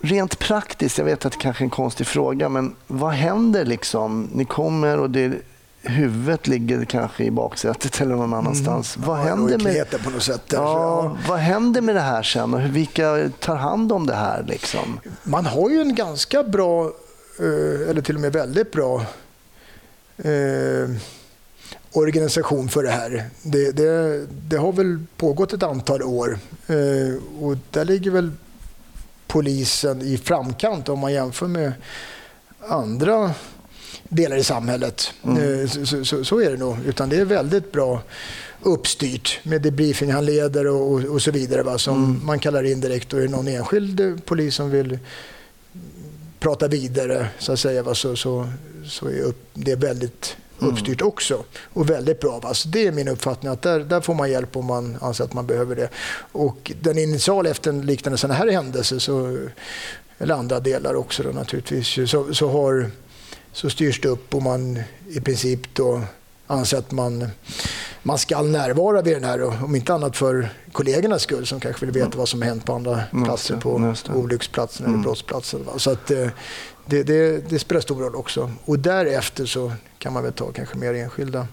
Rent praktiskt, jag vet att det kanske är en konstig fråga, men vad händer liksom? Ni kommer och det, huvudet ligger kanske i baksätet eller någon annanstans. Vad, Mm. Ja, händer med, på något sätt. ja, ja. vad händer med det här sen och vilka tar hand om det här? Liksom? Man har ju en ganska bra, eh, eller till och med väldigt bra, eh, organisation för det här. Det, det, det har väl pågått ett antal år eh, och där ligger väl polisen i framkant om man jämför med andra delar i samhället. Eh, Så, så, så, är det nog. Utan det är väldigt bra uppstyrt med debriefing han leder och, och, och så vidare. Va? Som man kallar in direkt och är det någon enskild eh, polis som vill prata vidare så att säga va? Så, så, så är det väldigt uppstyrt också och väldigt bra. Va? Så det är min uppfattning att där, där får man hjälp om man anser att man behöver det. Och den initiala efter en liknande sån här händelse så, eller andra delar också då naturligtvis, så, så, har, så styrs det upp och man i princip då anser att man, man ska närvara vid den här, om inte annat för kollegornas skull som kanske vill veta vad som hänt på andra platser, det, på det. olycksplatsen eller brottsplatsen. Va? Så att, eh, det, det, det spelar stor roll också. Och därefter så kan man väl ta kanske mer enskilda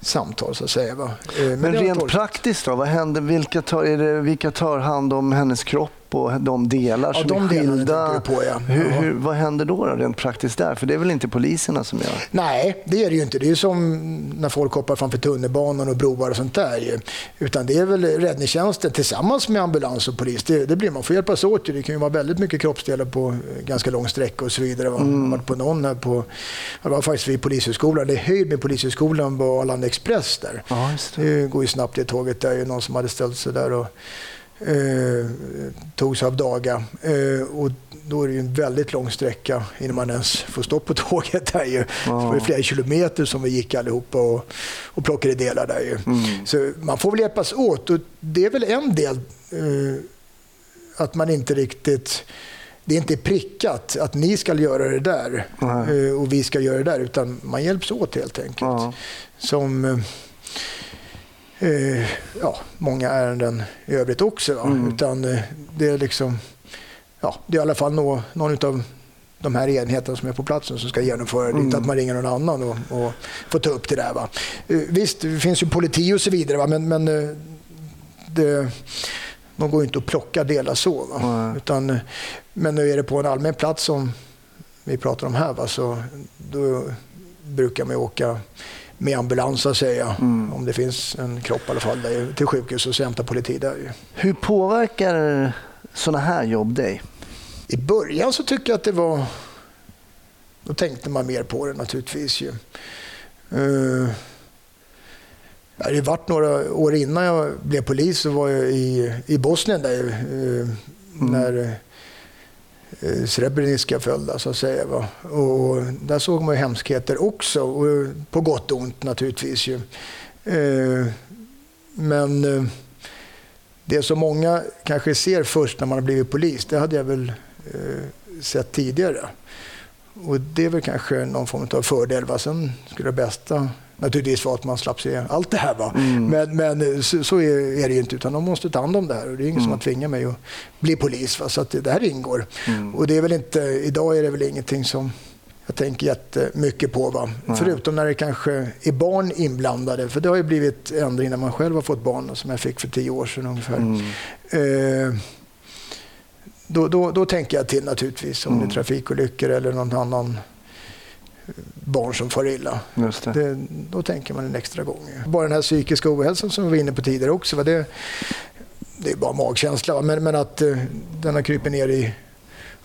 samtal så att säga. Va? Eh, Men har rent praktiskt då? Vad händer? Vilka tar, det, vilka tar hand om hennes kropp och de delar Ja, som de är skilda? på, ja. hur, hur, vad händer då, då rent praktiskt där? För det är väl inte poliserna som gör? Nej, det är det ju inte. Det är ju som när folk hoppar framför tunnelbanan och broar och sånt där. Utan det är väl räddningstjänsten tillsammans med ambulans och polis. Det, det blir man får hjälpas åt. Det kan ju vara väldigt mycket kroppsdelar på ganska lång sträcka och så vidare. Jag varit på någon här på, jag var faktiskt vid polishögskolan. Det är höjd med polishögskolan på Arlanda Express där. Ja, det. Det går ju snabbt det tåget. Det är ju någon som hade ställt sig där och eh, tog sig av daga. Eh, och då är det ju en väldigt lång sträcka innan man ens får stopp på tåget. Där ju. Det var flera kilometer som vi gick allihopa och, och plockade delar där ju. Så man får väl hjälpas åt. Och det är väl en del eh, att man inte riktigt det är inte prickat att ni ska göra det där eh, och vi ska göra det där, utan man hjälps åt helt enkelt. Ja. Som eh, ja, många ärenden i övrigt också. Mm. Utan eh, det är liksom, ja, det är i alla fall nå, någon av de här enheterna som är på platsen som ska genomföra det. Mm. Inte att man ringer någon annan och, och får ta upp det där. Va? Eh, visst, det finns ju politi och så vidare, va? men, men eh, det, de går inte att plocka delar så. Va? Utan, men nu är det på en allmän plats som vi pratar om här, va? så då brukar man ju åka med ambulans så att säga. Mm. Om det finns en kropp i alla fall där, till sjukhus och så hämtar politi där. Hur påverkar såna här jobb dig? I början så tycker jag att det var... Då tänkte man mer på det naturligtvis. Ju. Uh, det varit några år innan jag blev polis så var jag i, i Bosnien där, eh, när uh, Eh, srebrenica föll så att säga. Va? Och där såg man ju hemskheter också, och på gott och ont naturligtvis. Ju. Eh, men eh, det som många kanske ser först när man har blivit polis, det hade jag väl sett tidigare. Och det är väl kanske någon form av fördel. Va? Sen skulle det bästa naturligtvis vara att man slapp se allt det här. Va? Men, men eh, så, så är, det ju inte, utan de måste ta hand om det här. Och det är ingen som har tvingat mig att bli polis. Va? Så att det, här ingår. Och det är väl inte, idag är det väl ingenting som jag tänker jättemycket på. Va? Förutom när det kanske är barn inblandade. För det har ju blivit ändring när man själv har fått barn, som jag fick för tio år sedan ungefär. Eh, då, då, då tänker jag till naturligtvis om det är trafikolyckor eller någon annan barn som far illa. Det. Det, då tänker man en extra gång. Bara den här psykiska ohälsan som vi var inne på tidigare också. Va? Det, det är bara magkänsla. Va? Men, men att eh, den har krypit ner i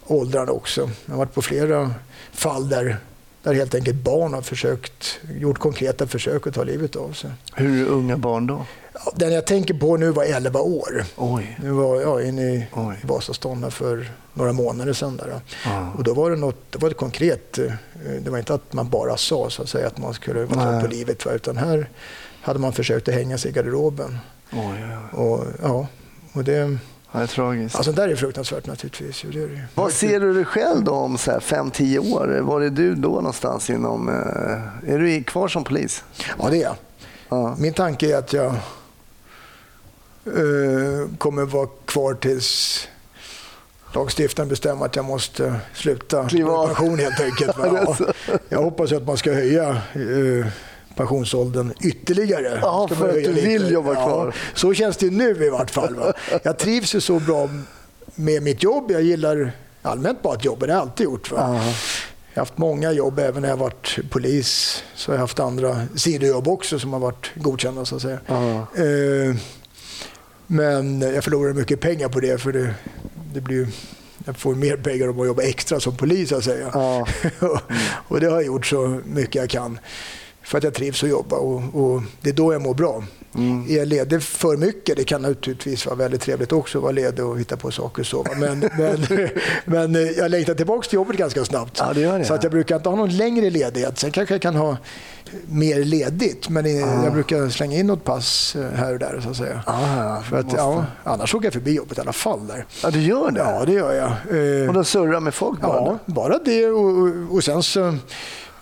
åldrarna också. Jag har varit på flera fall där där helt enkelt barn har försökt, gjort konkreta försök att ta livet av sig. Hur unga barn då? Den jag tänker på nu var 11 år. Oj. Nu var jag inne i, Vasastan för några månader sedan. Där. Ja. Och då var det, något, det var ett konkret. Eh, Det var inte att man bara sa så att, säga, att man skulle vara Nej. på livet. Va? Utan här hade man försökt att hänga sig i garderoben. Oj, oj, oj. Och, ja, och det, Ja, det är tragiskt. alltså, det där är fruktansvärt naturligtvis. Det är det. Vad ser du dig själv då om 5-10 år? Var är du då någonstans inom... eh, Är du kvar som polis? Ja, det är jag. Ja. Min tanke är att jag eh, kommer vara kvar tills lagstiftaren bestämmer att jag måste sluta. Kliva pension helt enkelt. Ja, det är Ja. så. Jag hoppas att man ska höja eh, pensionsåldern ytterligare. Ja, för att du lite. vill jobba kvar. Så känns det nu i vart fall. Va? Jag trivs ju så bra med mitt jobb. Jag gillar allmänt bara att jobba. Det har jag alltid gjort. Va? Ja. Jag har haft många jobb, även när jag varit polis. Så har jag haft andra sidojobb också som har varit godkända så att säga. Ja. Eh, men jag förlorar mycket pengar på det för det, det blir jag får mer pengar om jag jobbar extra som polis så att säga. Ja. och det har jag gjort så mycket jag kan. För att jag trivs att jobba och, och det är då jag mår bra. Mm. Är jag ledig för mycket, det kan naturligtvis vara väldigt trevligt också att vara ledig och hitta på saker och så. va. Men, men, men eh, jag längtar tillbaka till jobbet ganska snabbt. Ja, det det. Så att jag brukar inte ha någon längre ledighet. Sen kanske jag kan ha mer ledigt, men eh, jag brukar slänga in något pass eh, här och där så att säga. Ah, För att, ja, annars åker jag förbi jobbet i alla fall. Där. ja, du gör det? Ja, det gör jag. Och då surrar med folk bara? Ja, bara det och, och, och sen så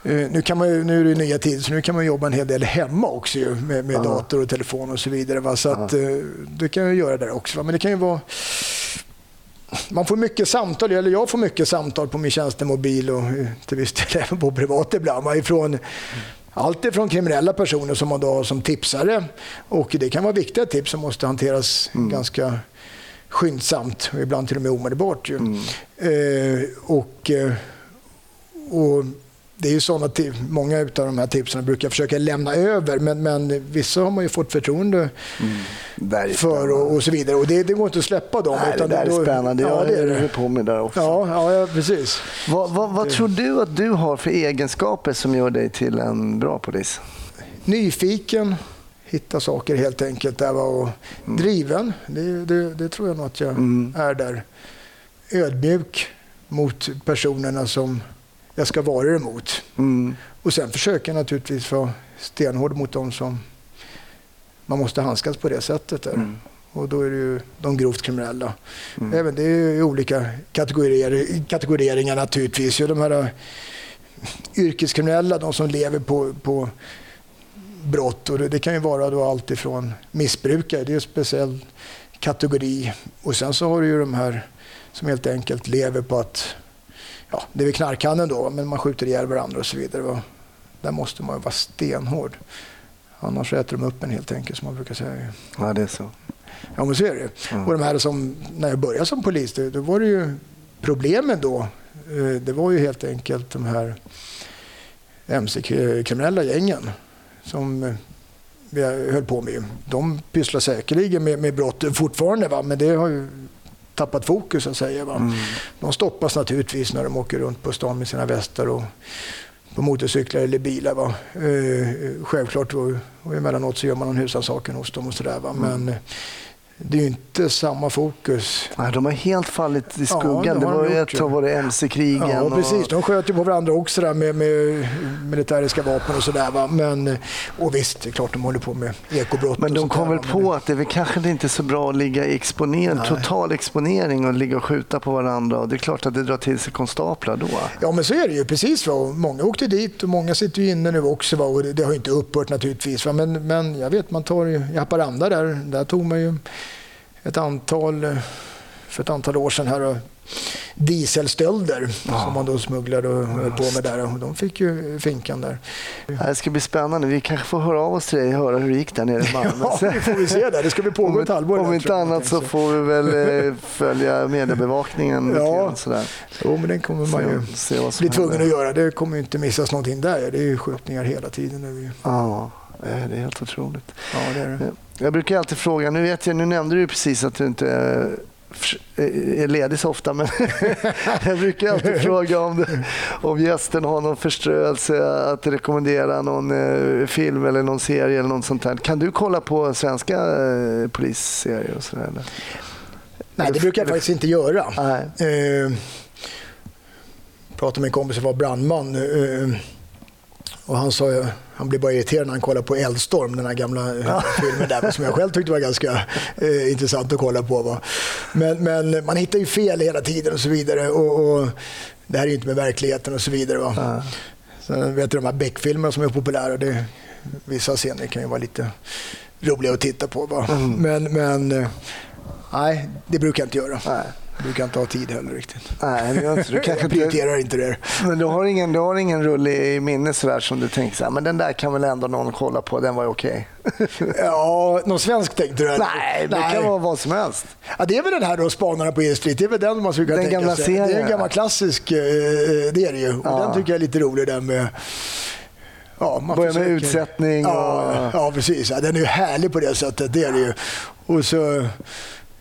nu, kan man ju, nu är det nya tider så nu kan man jobba en hel del hemma också ju, med, med dator och telefon och så vidare. Va? Så att, eh, det kan jag göra där också. Va? Men det kan ju vara man får mycket samtal, eller jag får mycket samtal på min tjänstemobil och eh, till viss del även på privat ibland. va, Ifrån, allt ifrån kriminella personer som man då har som tipsare och det kan vara viktiga tips som måste hanteras ganska skyndsamt och ibland till och med omedelbart. Ju. Eh, och, eh, och det är ju såna ti- många av de här tipsen brukar jag försöka lämna över men, men vissa har man ju fått förtroende är för och, och så vidare och det, det går inte att släppa dem. Nej, det utan där då- är spännande. Ja, det är det. på med där också. Ja, ja, precis. Vad, vad, vad tror du att du har för egenskaper som gör dig till en bra polis? Nyfiken, hitta saker helt enkelt. Där och driven, det, det, det tror jag nog att jag Mm. är där. Ödmjuk mot personerna som jag ska vara det mot. Mm. Och sen försöker jag naturligtvis vara stenhård mot dem som man måste handskas på det sättet. Där. Mm. Och då är det ju de grovt kriminella. Mm. Även det är ju olika kategorier, kategorieringar naturligtvis. Ju de här eh, yrkeskriminella, de som lever på, på brott. Och det, det kan ju vara då allt ifrån missbrukare, det är en speciell kategori. Och sen så har du ju de här som helt enkelt lever på att, ja, det är väl knarkhandeln då, men man skjuter ihjäl varandra och så vidare. va. Där måste man ju vara stenhård. Annars äter de upp en helt enkelt som man brukar säga. Ja, det är så. Ja, men så är det. Mm. Och de här som, när jag började som polis, då, då var det ju problemen då. eh, Det var ju helt enkelt de här mc-kriminella gängen som eh, vi höll på med. De pysslar säkerligen med, med brott fortfarande, va? men det har ju tappat fokus så att säga. Va? Mm. De stoppas naturligtvis när de åker runt på stan med sina västar och på motorcyklar eller bilar. Va? Eh, självklart och, och emellanåt så gör man en husrannsakan hos dem och sådär. Va? Men eh, det är ju inte samma fokus. Ja, de har helt fallit i skuggan. det det har var de ju ett tag var det mc-krigen. Ja, och- precis. De sköt ju på varandra också där med, med militäriska vapen och sådär. Va? Men, och visst, det är klart de håller på med ekobrott. Men och de kom väl va? Men på att det är kanske inte är så bra att ligga i exponering, Nej. total exponering och ligga och skjuta på varandra. Och det är klart att det drar till sig konstaplar då. Ja, men så är det ju. Precis. Va? Och Många åkte dit och många sitter ju inne nu också. Va? Och det, det har ju inte upphört naturligtvis. Va? Men, men jag vet, man tar ju i Haparanda där, där tog man ju ett antal, eh, för ett antal år sedan här, och dieselstölder som man då smugglade och höll på med där. Och de fick ju finkan där. Det ska bli spännande. Vi kanske får höra av oss till dig och höra hur det gick där nere i Malmö. Ja, det får vi se där. Det ska vi pågå Om, ett halvår. om inte annat så får vi väl eh, följa mediebevakningen. Ja. Sådär. Jo, men den kommer man ju Se, se bli tvungen att göra. Det kommer ju inte missas någonting där. Det är ju skjutningar hela tiden. nu. Ja, eh, det är helt otroligt. Ja, det är det. Jag brukar alltid fråga, nu vet jag, nu nämnde du precis att du inte eh, är ledig så ofta, men jag brukar alltid fråga om, om gästen har någon förströelse att rekommendera någon eh, film eller någon serie eller något sånt där. Kan du kolla på svenska eh, polisserier och sådär? Nej, det brukar jag faktiskt inte göra. Nej. Eh, pratade med en kompis som var brandman. Eh, och han sa han blev bara irriterad när han kollade på Eldstorm, den här gamla ja. filmen där, som jag själv tyckte var ganska eh, intressant att kolla på. Va? Men, men man hittar ju fel hela tiden och så vidare. Och, och det här är ju inte med verkligheten och så vidare. Va? Ja. Så, vet du, de här Beck-filmerna som är populära, det, vissa scener kan ju vara lite roliga att titta på. Va? Mm. Men, men eh, nej, det brukar jag inte göra. Nej. Du kan inte ha tid heller riktigt. Nej, det inte. Du kanske jag prioriterar inte det. Men du har ingen, du har ingen rulle i minne sådär som du tänker så här, men den där kan väl ändå någon kolla på, den var okej? Okay. ja, någon svensk tänkte du? Nej, det Nej. kan vara vad som helst. Ja, det är väl den här då, Spanarna på E Street. Det är väl den man skulle kunna den tänka gamla sig. Serien. Det är en gammal klassisk, eh, det är det ju. Och ja. Den tycker jag är lite rolig, den med Ja, man Börjar med utsättning. Och... Ja, ja, precis. Ja, den är ju härlig på det sättet. Det är det ju. Och så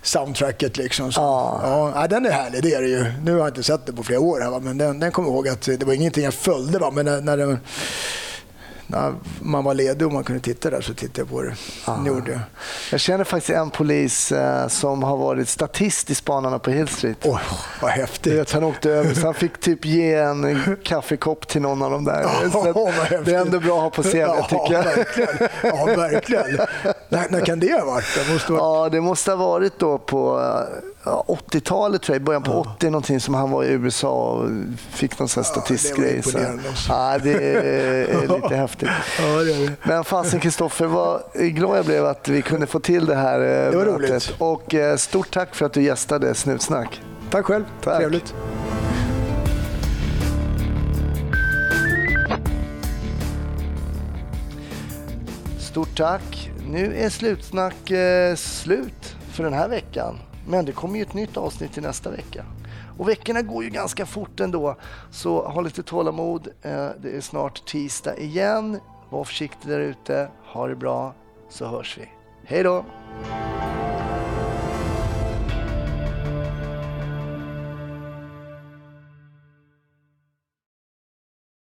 soundtracket. Liksom. Så, ja. Ja, den är härlig, det är det ju. Nu har jag inte sett den på flera år, här, men den, den kommer jag ihåg att det var ingenting jag följde. Va? Men när, när den, när man var ledig och man kunde titta där så tittade jag på det. det gjorde jag. känner faktiskt en polis eh, som har varit statist i Spanarna på Hill Street. Oh, vad häftigt. Han åkte över så han fick typ ge en kaffekopp till någon av dem där. Oh, det är ändå bra att ha på CV ja, tycker jag. Verkligen. Ja, verkligen. när, när kan det ha varit? Det måste varit... Ja, det måste ha varit då på 80-talet, tror jag, i början på ja. 80 någonting som han var i USA och fick någon sån statistgrej. Ja, det, ja, det är lite häftigt. Ja, det det. Men fasen Kristoffer, vad glad jag blev att vi kunde få till det här eh, Det var mötet. roligt. Och eh, stort tack för att du gästade Snutsnack. Tack själv. Tack. Trevligt. Stort tack. Nu är Slutsnack eh, slut för den här veckan. Men det kommer ju ett nytt avsnitt till nästa vecka. Och veckorna går ju ganska fort ändå, så ha lite tålamod. Eh, det är snart tisdag igen. Var försiktig där ute. Ha det bra, så hörs vi. Hej då!